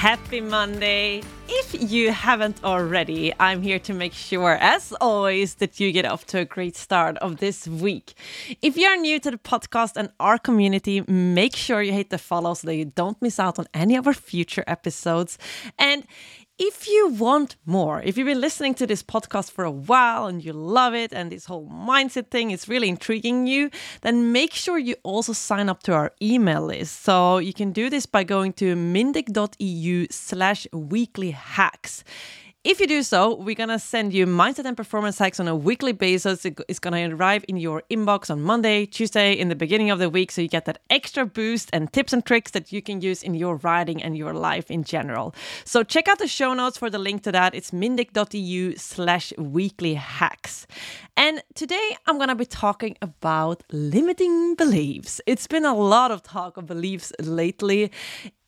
Happy Monday! If you haven't already, I'm here to make sure, as always, that you get off to a great start of this week. If you're new to the podcast and our community, make sure you hit the follow so that you don't miss out on any of our future episodes. And if you want more, if you've been listening to this podcast for a while and you love it and this whole mindset thing is really intriguing you, then make sure you also sign up to our email list. So you can do this by going to mindeq.eu slash weekly hacks. If you do so, we're going to send you mindset and performance hacks on a weekly basis. It's going to arrive in your inbox on Monday, Tuesday, in the beginning of the week. So you get that extra boost and tips and tricks that you can use in your writing and your life in general. So check out the show notes for the link to that. It's mindeq.eu slash weekly hacks. And today I'm going to be talking about limiting beliefs. It's been a lot of talk of beliefs lately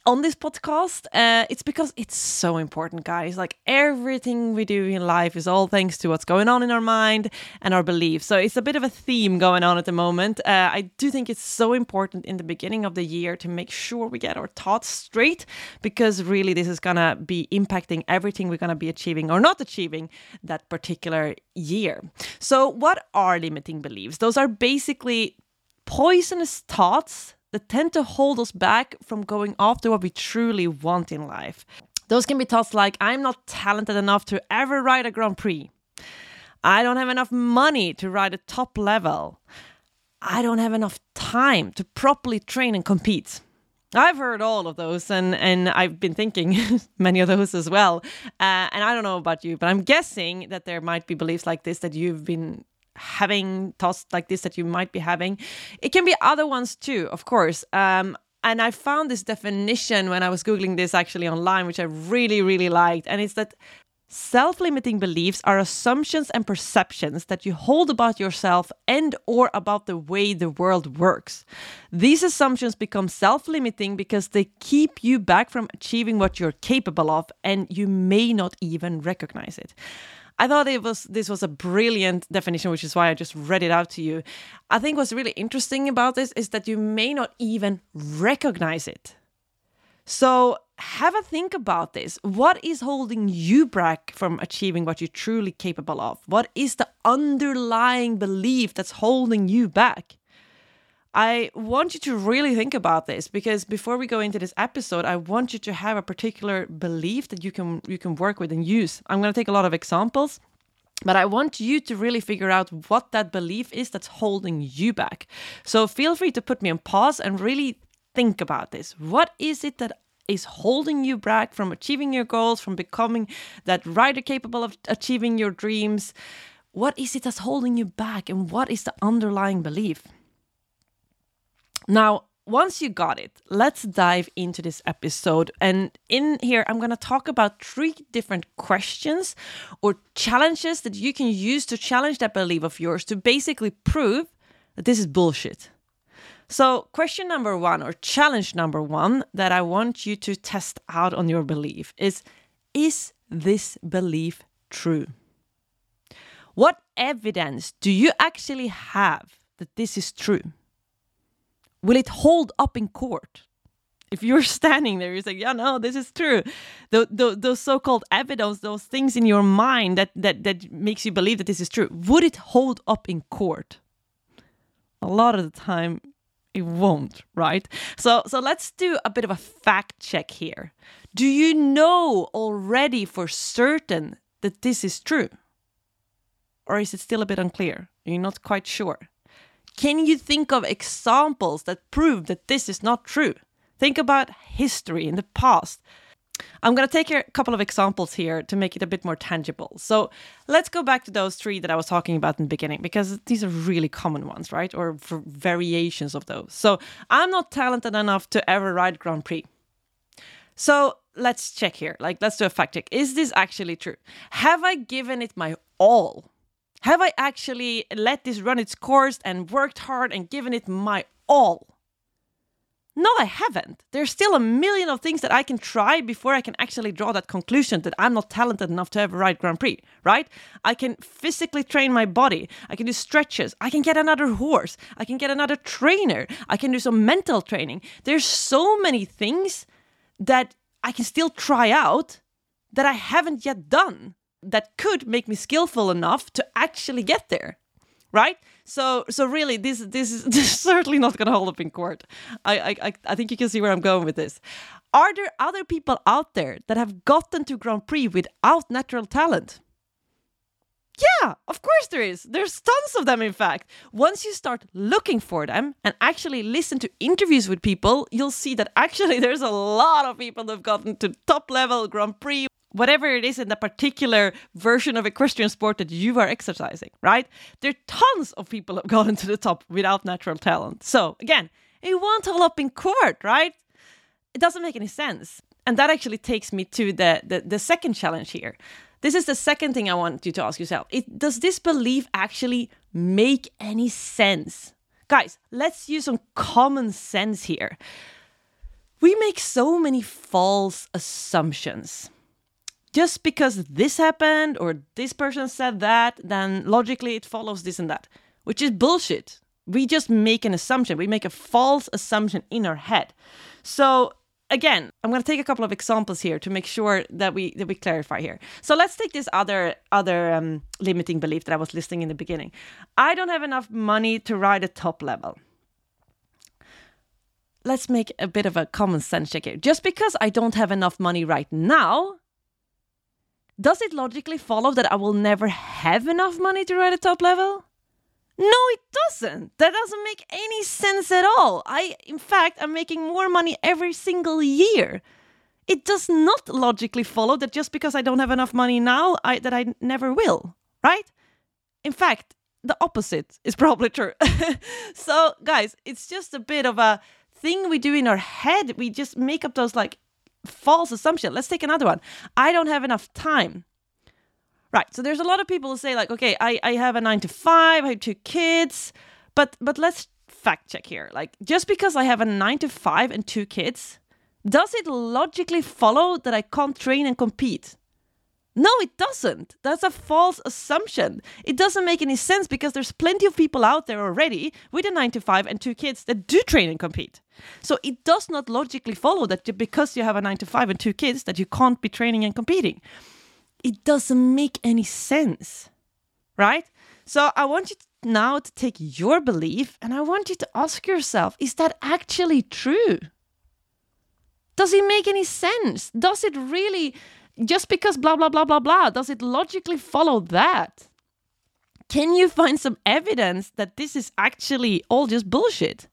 on this podcast. Uh, it's because it's so important, guys. Like everything we do in life is all thanks to what's going on in our mind and our beliefs. So it's a bit of a theme going on at the moment. Uh, I do think it's so important in the beginning of the year to make sure we get our thoughts straight because really this is going to be impacting everything we're going to be achieving or not achieving that particular year. So, what are limiting beliefs? Those are basically poisonous thoughts that tend to hold us back from going after what we truly want in life. Those can be thoughts like, I'm not talented enough to ever ride a Grand Prix. I don't have enough money to ride a top level. I don't have enough time to properly train and compete. I've heard all of those, and, and I've been thinking many of those as well. Uh, and I don't know about you, but I'm guessing that there might be beliefs like this that you've been having thoughts like this that you might be having. It can be other ones too, of course. Um, and I found this definition when I was Googling this actually online, which I really, really liked. And it's that self limiting beliefs are assumptions and perceptions that you hold about yourself and or about the way the world works these assumptions become self-limiting because they keep you back from achieving what you're capable of and you may not even recognize it I thought it was this was a brilliant definition, which is why I just read it out to you. I think what's really interesting about this is that you may not even recognize it. So have a think about this. What is holding you back from achieving what you're truly capable of? What is the underlying belief that's holding you back? I want you to really think about this because before we go into this episode, I want you to have a particular belief that you can you can work with and use. I'm going to take a lot of examples, but I want you to really figure out what that belief is that's holding you back. So feel free to put me on pause and really think about this. What is it that is holding you back from achieving your goals, from becoming that rider capable of achieving your dreams? What is it that's holding you back and what is the underlying belief? Now, once you got it, let's dive into this episode. And in here, I'm going to talk about three different questions or challenges that you can use to challenge that belief of yours to basically prove that this is bullshit. So, question number one, or challenge number one, that I want you to test out on your belief is Is this belief true? What evidence do you actually have that this is true? Will it hold up in court? If you're standing there, you're saying, "Yeah, no, this is true." The, the, those so-called evidence, those things in your mind that that that makes you believe that this is true, would it hold up in court? A lot of the time, it won't, right? So so let's do a bit of a fact check here. Do you know already for certain that this is true? Or is it still a bit unclear? You're not quite sure. Can you think of examples that prove that this is not true? Think about history in the past. I'm going to take a couple of examples here to make it a bit more tangible. So let's go back to those three that I was talking about in the beginning, because these are really common ones, right? Or variations of those. So I'm not talented enough to ever ride Grand Prix. So let's check here. Like, let's do a fact check. Is this actually true? Have I given it my all? Have I actually let this run its course and worked hard and given it my all? No, I haven't. There's still a million of things that I can try before I can actually draw that conclusion that I'm not talented enough to ever ride Grand Prix, right? I can physically train my body. I can do stretches. I can get another horse. I can get another trainer. I can do some mental training. There's so many things that I can still try out that I haven't yet done that could make me skillful enough to actually get there right? So so really, this this is, this is certainly not going to hold up in court. I, I I think you can see where I'm going with this. Are there other people out there that have gotten to Grand Prix without natural talent? Yeah, of course there is. There's tons of them, in fact. Once you start looking for them and actually listen to interviews with people, you'll see that actually there's a lot of people that have gotten to top level Grand Prix whatever it is in the particular version of equestrian sport that you are exercising, right? There are tons of people who have gotten to the top without natural talent. So again, it won't hold up in court, right? It doesn't make any sense. And that actually takes me to the, the, the second challenge here. This is the second thing I want you to ask yourself. It, does this belief actually make any sense? Guys, let's use some common sense here. We make so many false assumptions just because this happened or this person said that, then logically it follows this and that, which is bullshit. We just make an assumption. We make a false assumption in our head. So again, I'm going to take a couple of examples here to make sure that we that we clarify here. So let's take this other other um, limiting belief that I was listing in the beginning. I don't have enough money to ride a top level. Let's make a bit of a common sense check here. Just because I don't have enough money right now does it logically follow that I will never have enough money to ride a top level? No, it doesn't. That doesn't make any sense at all. I, in fact, I'm making more money every single year. It does not logically follow that just because I don't have enough money now, I, that I never will, right? In fact, the opposite is probably true. so, guys, it's just a bit of a thing we do in our head. We just make up those like false assumption. Let's take another one. I don't have enough time. Right. So there's a lot of people who say like, okay, I, I have a nine to five, I have two kids, but but let's fact check here. Like just because I have a nine to five and two kids, does it logically follow that I can't train and compete? No, it doesn't. That's a false assumption. It doesn't make any sense because there's plenty of people out there already with a 9 to 5 and two kids that do train and compete. So it does not logically follow that because you have a 9 to 5 and two kids that you can't be training and competing. It doesn't make any sense. Right? So I want you now to take your belief and I want you to ask yourself, is that actually true? Does it make any sense? Does it really just because blah, blah, blah, blah, blah, does it logically follow that? Can you find some evidence that this is actually all just bullshit?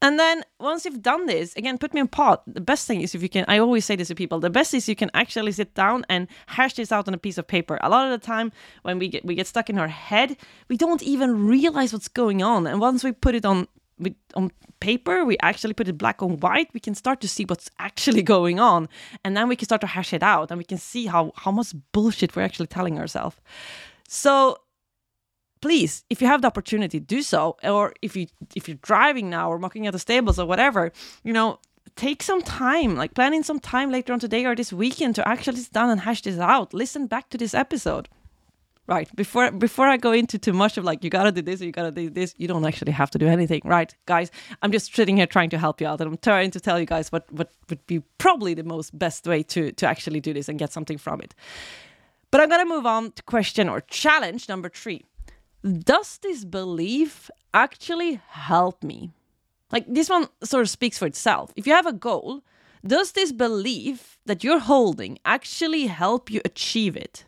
And then once you've done this, again, put me on pot. The best thing is if you can, I always say this to people, the best is you can actually sit down and hash this out on a piece of paper. A lot of the time when we get we get stuck in our head, we don't even realize what's going on. And once we put it on with on paper we actually put it black on white we can start to see what's actually going on and then we can start to hash it out and we can see how how much bullshit we're actually telling ourselves so please if you have the opportunity do so. Or if you if you're driving now or mucking at the stables or whatever you know take some time like planning some time later on today or this weekend to actually sit down and hash this out. Listen back to this episode. Right before before i go into too much of like you gotta do this you gotta do this you don't actually have to do anything. Right guys i'm just sitting here trying to help you out and i'm trying to tell you guys what what would be probably the most best way to to actually do this and get something from it. But i'm gonna move on to question or challenge number three does this belief actually help me like this one sort of speaks for itself if you have a goal does this belief that you're holding actually help you achieve it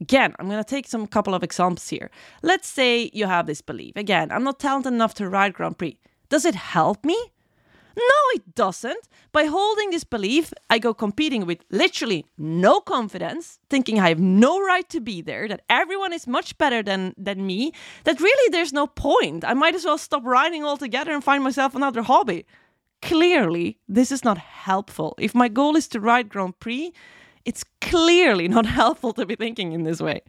Again, I'm going to take some couple of examples here. Let's say you have this belief. Again, I'm not talented enough to ride Grand Prix. Does it help me? No, it doesn't. By holding this belief, I go competing with literally no confidence, thinking I have no right to be there, that everyone is much better than, than me, that really there's no point. I might as well stop riding altogether and find myself another hobby. clearly this is not helpful. If my goal is to ride Grand Prix, it's clearly not helpful to be thinking in this way.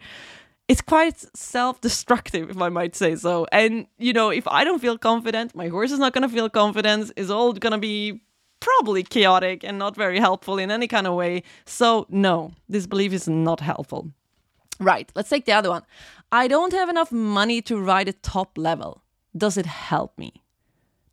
It's quite self destructive, if I might say so. And, you know, if I don't feel confident, my horse is not going to feel confident, it's all going to be probably chaotic and not very helpful in any kind of way. So, no, this belief is not helpful. Right, let's take the other one. I don't have enough money to ride a top level. Does it help me?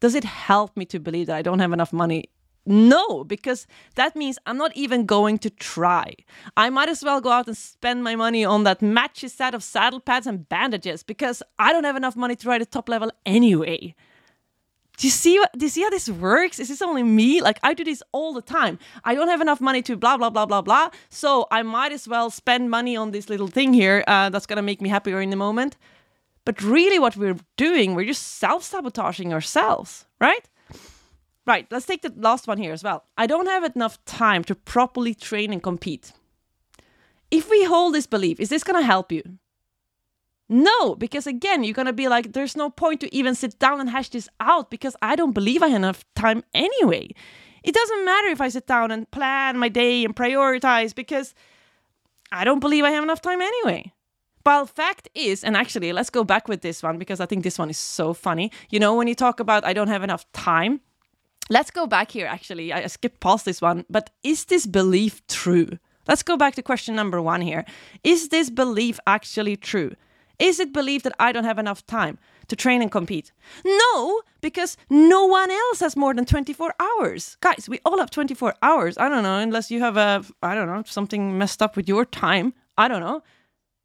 Does it help me to believe that I don't have enough money? No, because that means I'm not even going to try. I might as well go out and spend my money on that matchy set of saddle pads and bandages because I don't have enough money to ride a top level anyway. Do you see what do you see how this works? Is this only me? Like I do this all the time. I don't have enough money to blah blah blah blah blah. So I might as well spend money on this little thing here uh, that's gonna make me happier in the moment. But really, what we're doing, we're just self sabotaging ourselves, right? Right. Let's take the last one here as well. I don't have enough time to properly train and compete. If we hold this belief, is this gonna help you? No, because again, you're gonna be like, there's no point to even sit down and hash this out because I don't believe I have enough time anyway. It doesn't matter if I sit down and plan my day and prioritize because I don't believe I have enough time anyway. Well, fact is, and actually, let's go back with this one because I think this one is so funny. You know, when you talk about I don't have enough time, let's go back here. Actually, I skipped past this one, but is this belief true? Let's go back to question number one here. Is this belief actually true? Is it believed that I don't have enough time to train and compete? No, because no one else has more than 24 hours. Guys, we all have 24 hours. I don't know, unless you have a, I don't know, something messed up with your time. I don't know.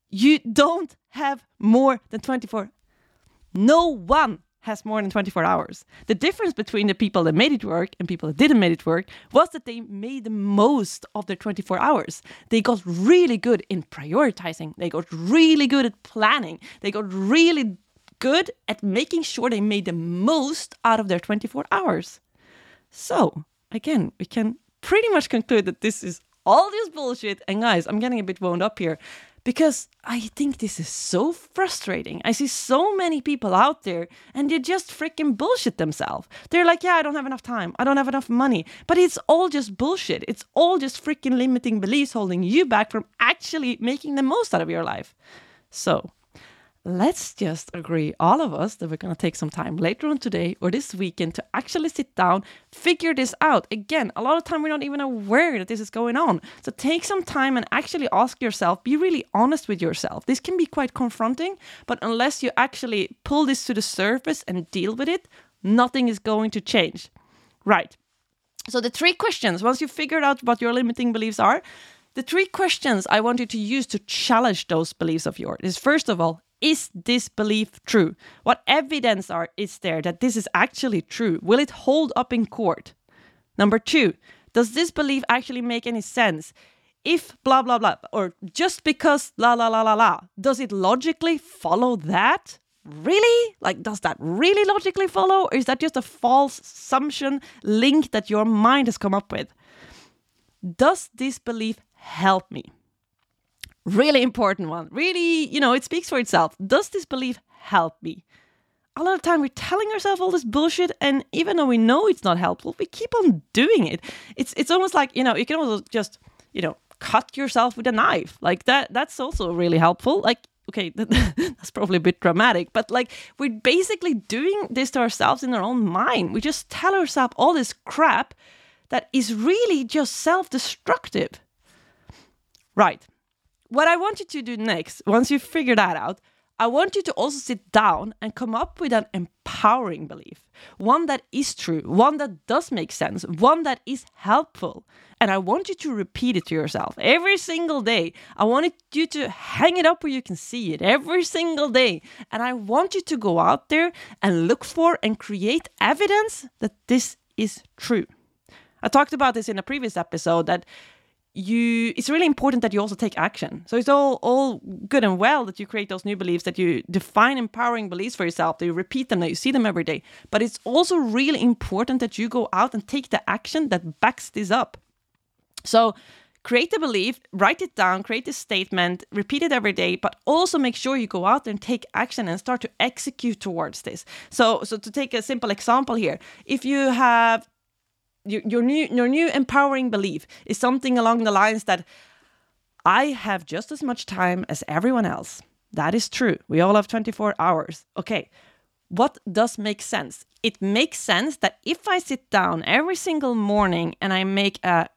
You don't have more than 24. No one has more than 24 hours. The difference between the people that made it work and people that didn't make it work was that they made the most of their 24 hours. They got really good in prioritizing. They got really good at planning. They got really good at making sure they made the most out of their 24 hours. So, again, we can pretty much conclude that this is all this bullshit. And guys, I'm getting a bit wound up here because I think this is so frustrating. I see so many people out there and they just freaking bullshit themselves. They're like, yeah, I don't have enough time. I don't have enough money. But it's all just bullshit. It's all just freaking limiting beliefs holding you back from actually making the most out of your life. So, let's just agree, all of us, that we're going to take some time later on today or this weekend to actually sit down, figure this out. Again, a lot of time we're not even aware that this is going on. So take some time and actually ask yourself, be really honest with yourself. This can be quite confronting, but unless you actually pull this to the surface and deal with it, nothing is going to change. Right. So the three questions, once you've figured out what your limiting beliefs are, the three questions I want you to use to challenge those beliefs of yours is first of all, is this belief true? What evidence are is there that this is actually true? Will it hold up in court? Number two, does this belief actually make any sense? If blah blah blah, or just because la la la la la, does it logically follow that? Really? Like, does that really logically follow? Or is that just a false assumption link that your mind has come up with? Does this belief help me? Really important one. Really, you know, it speaks for itself. Does this belief help me? A lot of time we're telling ourselves all this bullshit, and even though we know it's not helpful, we keep on doing it. It's it's almost like you know you can also just you know cut yourself with a knife like that. That's also really helpful. Like okay, that's probably a bit dramatic, but like we're basically doing this to ourselves in our own mind. We just tell ourselves all this crap that is really just self destructive. Right. What I want you to do next, once you figure that out, I want you to also sit down and come up with an empowering belief, one that is true, one that does make sense, one that is helpful. And I want you to repeat it to yourself every single day. I want you to hang it up where you can see it every single day. And I want you to go out there and look for and create evidence that this is true. I talked about this in a previous episode that you it's really important that you also take action. So it's all all good and well that you create those new beliefs that you define empowering beliefs for yourself that you repeat them that you see them every day. But it's also really important that you go out and take the action that backs this up. So create a belief write it down create a statement repeat it every day but also make sure you go out and take action and start to execute towards this. So so to take a simple example here if you have your, new your new empowering belief is something along the lines that I have just as much time as everyone else. That is true. We all have 24 hours. Okay. What does make sense? It makes sense that if I sit down every single morning and I make a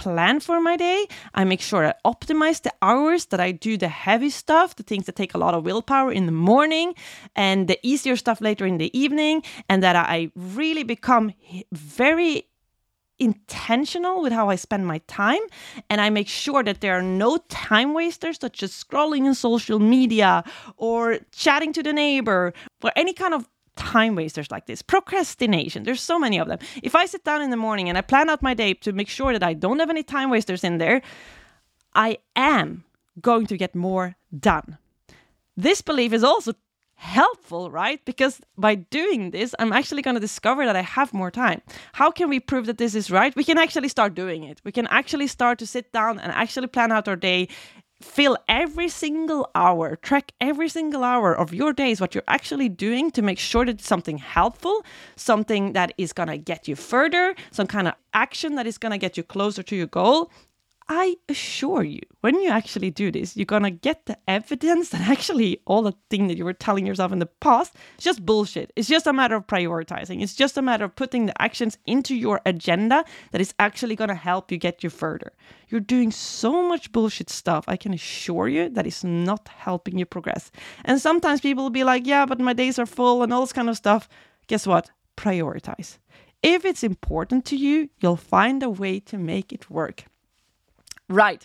plan for my day. I make sure I optimize the hours that I do the heavy stuff, the things that take a lot of willpower in the morning, and the easier stuff later in the evening, and that I really become very intentional with how I spend my time and I make sure that there are no time wasters such as scrolling in social media or chatting to the neighbor or any kind of time wasters like this. Procrastination, there's so many of them. If I sit down in the morning and I plan out my day to make sure that I don't have any time wasters in there, I am going to get more done. This belief is also helpful, right? Because by doing this, I'm actually going to discover that I have more time. How can we prove that this is right? We can actually start doing it. We can actually start to sit down and actually plan out our day fill every single hour, track every single hour of your days, what you're actually doing to make sure that it's something helpful, something that is going to get you further, some kind of action that is going to get you closer to your goal. I assure you, when you actually do this, you're gonna get the evidence that actually all the thing that you were telling yourself in the past is just bullshit. It's just a matter of prioritizing. It's just a matter of putting the actions into your agenda that is actually gonna help you get you further. You're doing so much bullshit stuff, I can assure you that is not helping you progress. And sometimes people will be like, yeah, but my days are full and all this kind of stuff. Guess what? Prioritize. If it's important to you, you'll find a way to make it work. Right.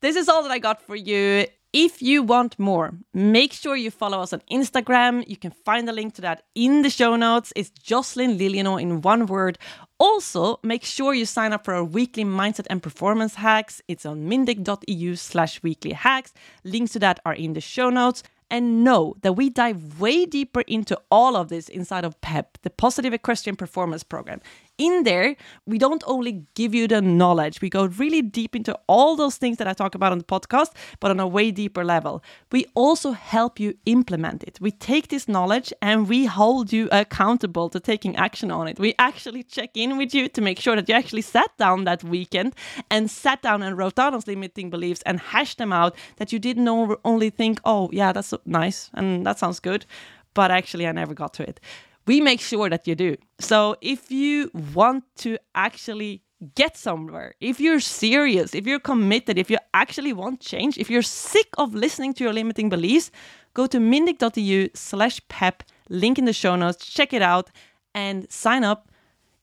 This is all that I got for you. If you want more, make sure you follow us on Instagram. You can find the link to that in the show notes. It's Jocelyn Lilienau in one word. Also, make sure you sign up for our weekly mindset and performance hacks. It's on mindeq.eu slash weekly hacks. Links to that are in the show notes and know that we dive way deeper into all of this inside of PEP, the Positive Equestrian Performance Program in there, we don't only give you the knowledge, we go really deep into all those things that I talk about on the podcast, but on a way deeper level. We also help you implement it. We take this knowledge and we hold you accountable to taking action on it. We actually check in with you to make sure that you actually sat down that weekend and sat down and wrote down those limiting beliefs and hashed them out that you didn't only think, oh, yeah, that's nice and that sounds good, but actually I never got to it we make sure that you do. So if you want to actually get somewhere, if you're serious, if you're committed, if you actually want change, if you're sick of listening to your limiting beliefs, go to mindeq.eu slash pep, link in the show notes, check it out and sign up.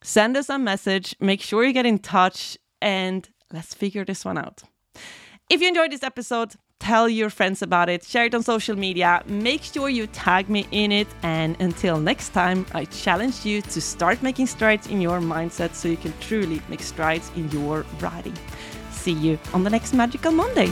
Send us a message, make sure you get in touch, and let's figure this one out. If you enjoyed this episode, tell your friends about it, share it on social media, make sure you tag me in it. And until next time, I challenge you to start making strides in your mindset so you can truly make strides in your writing. See you on the next Magical Monday.